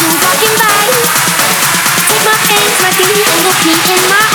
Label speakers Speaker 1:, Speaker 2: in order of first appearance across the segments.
Speaker 1: Take my hand, my dear, and look me in my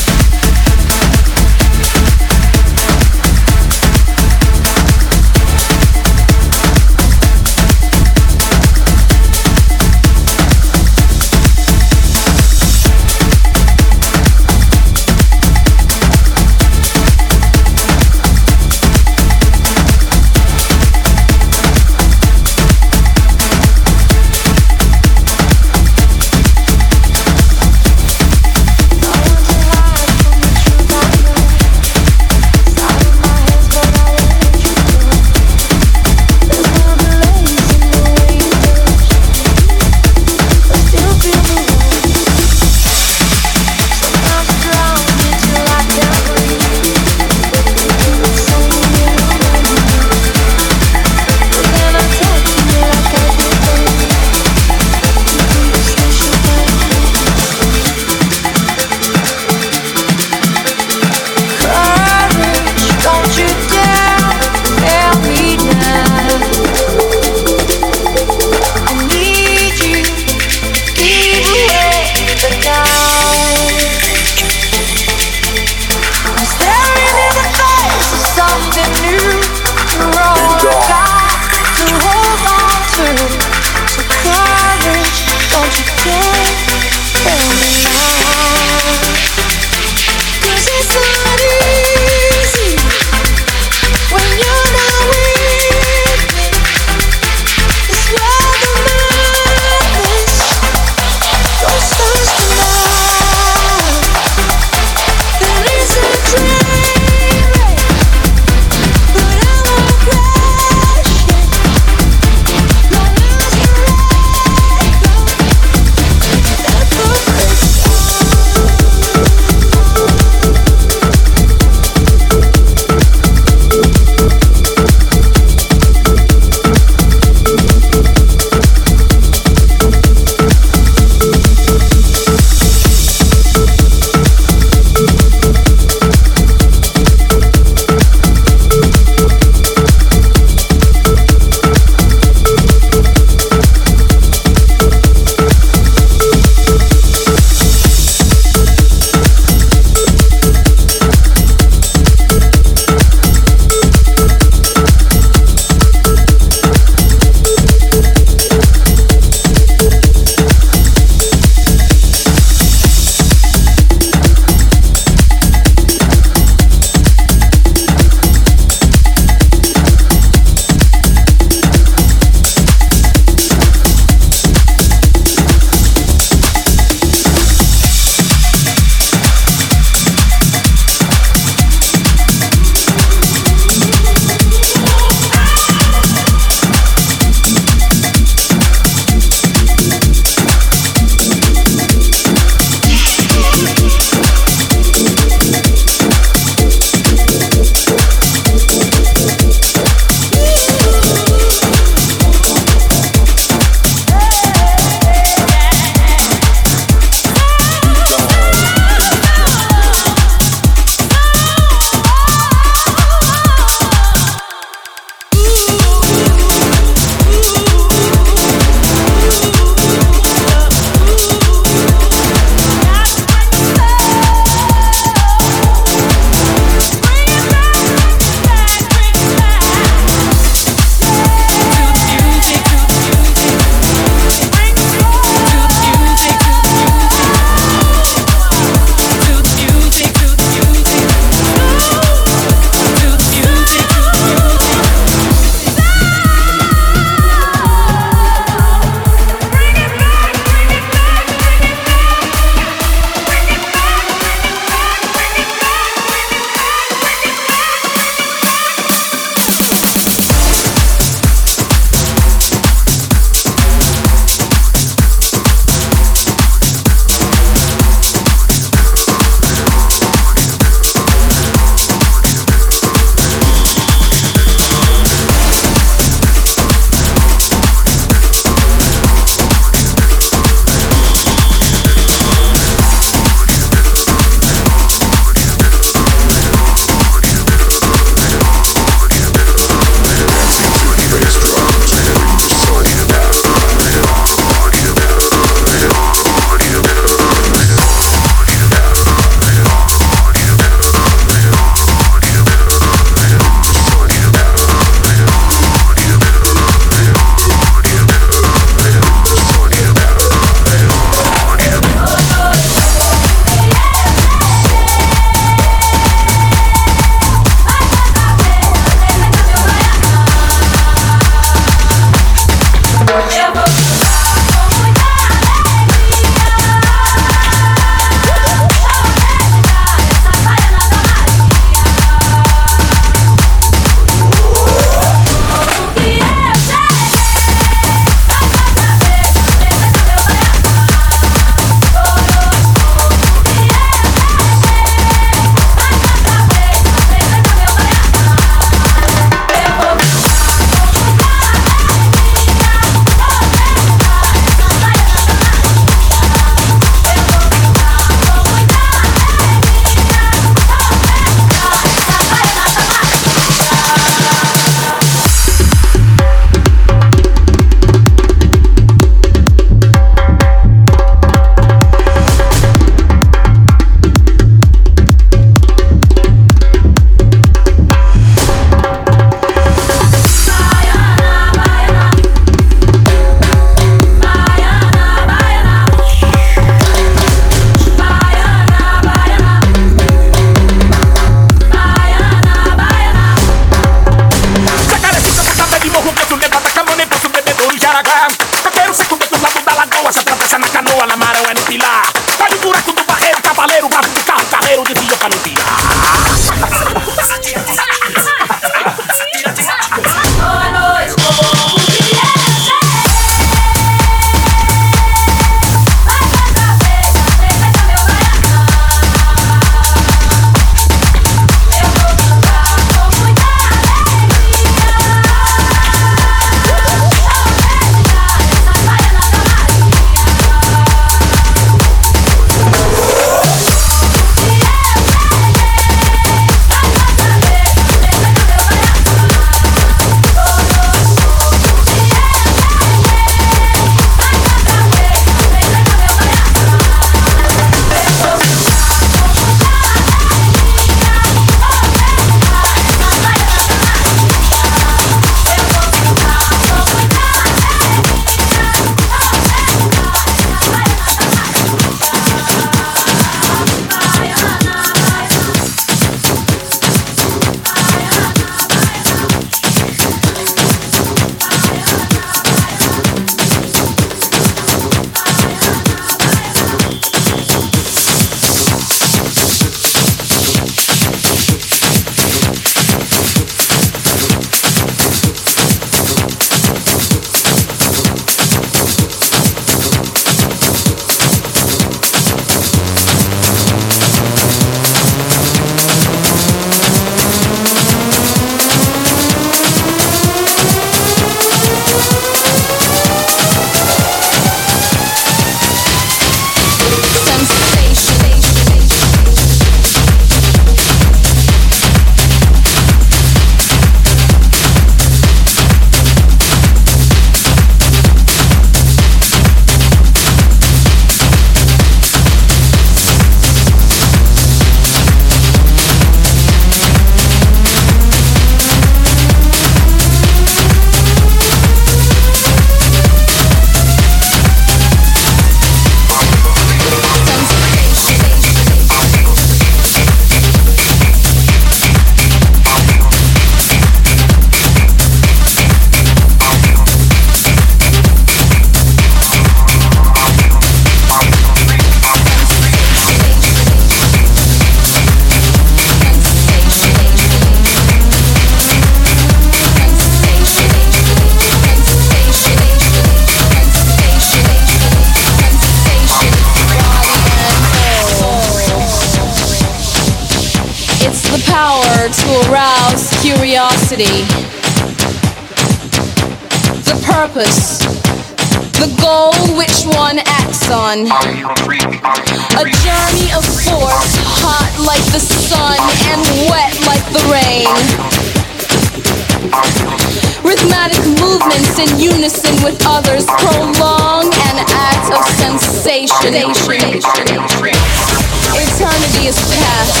Speaker 2: Eternity is past.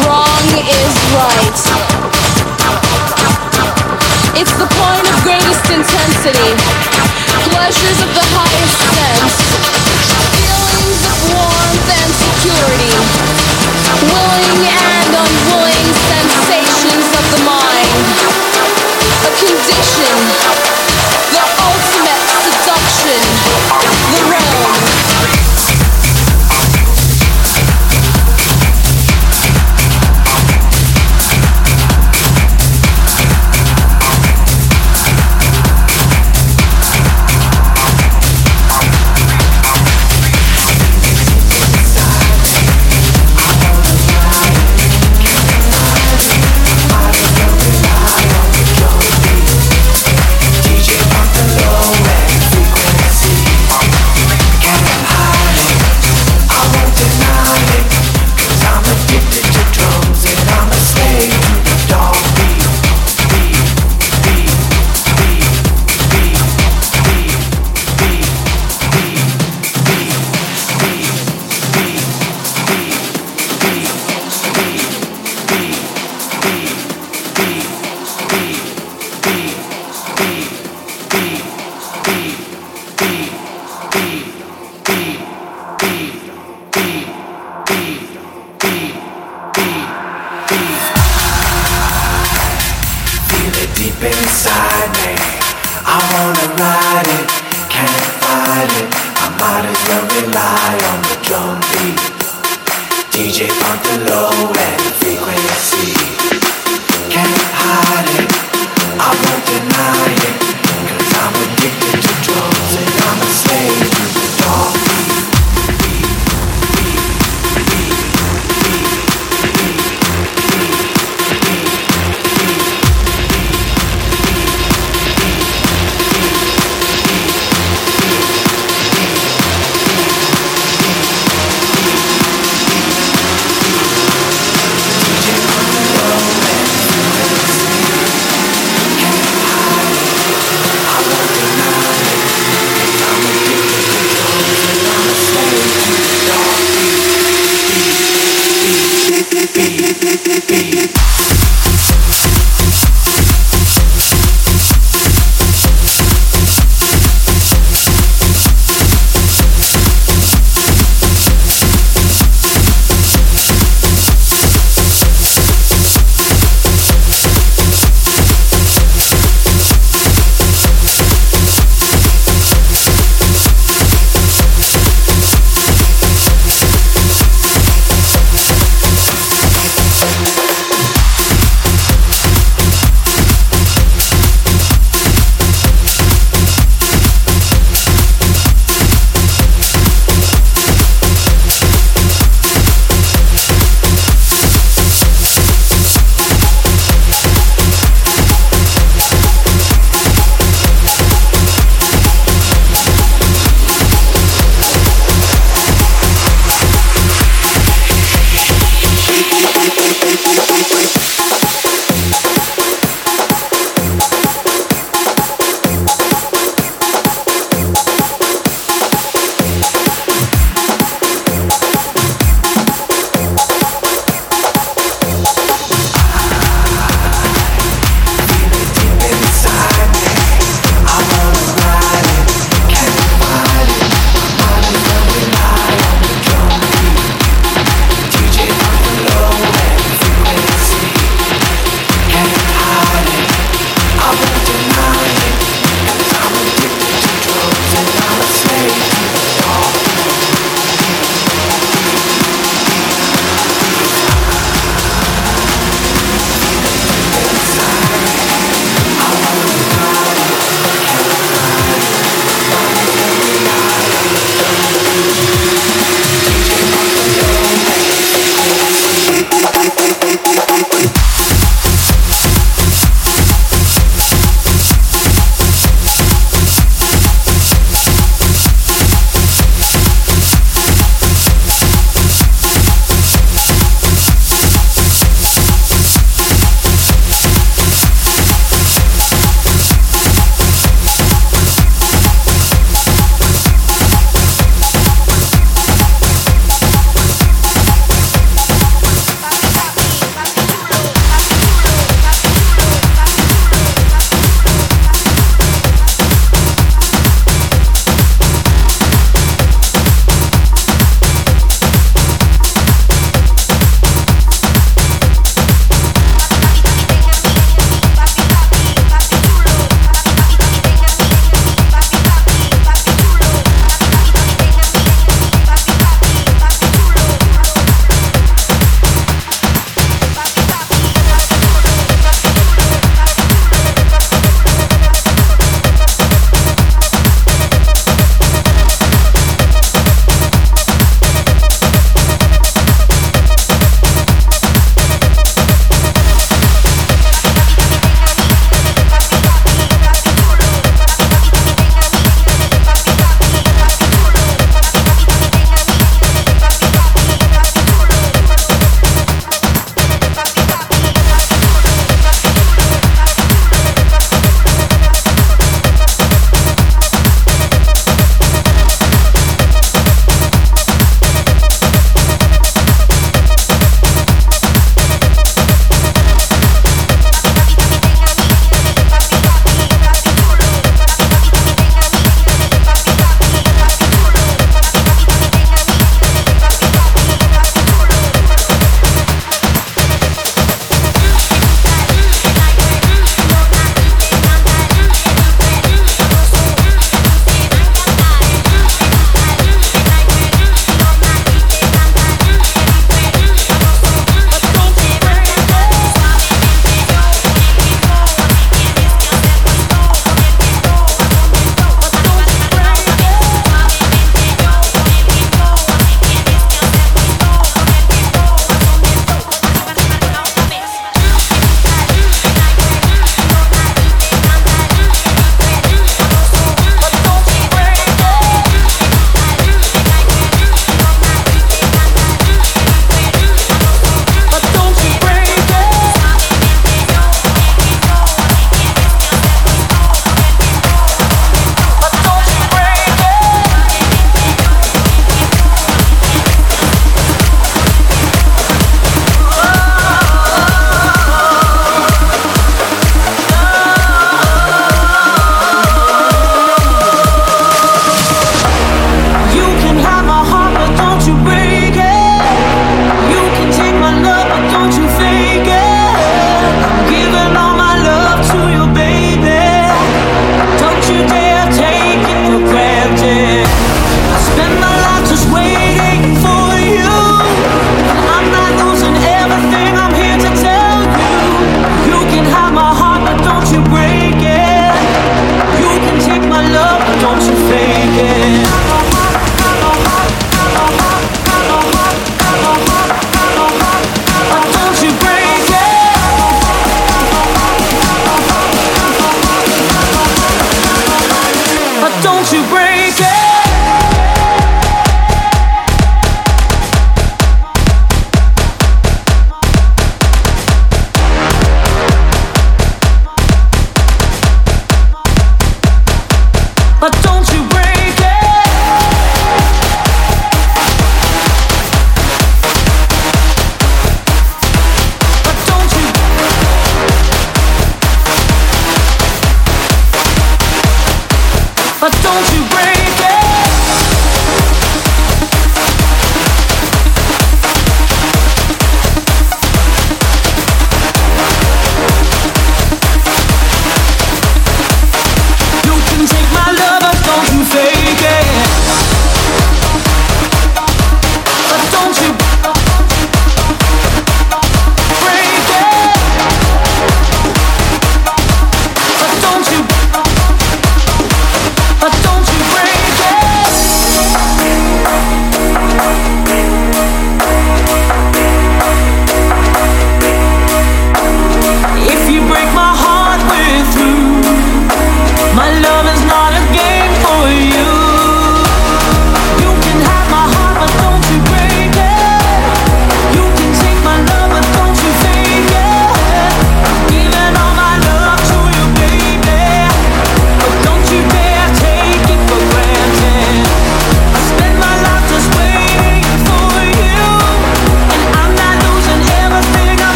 Speaker 2: Wrong is right. It's the point of greatest intensity. Pleasures of the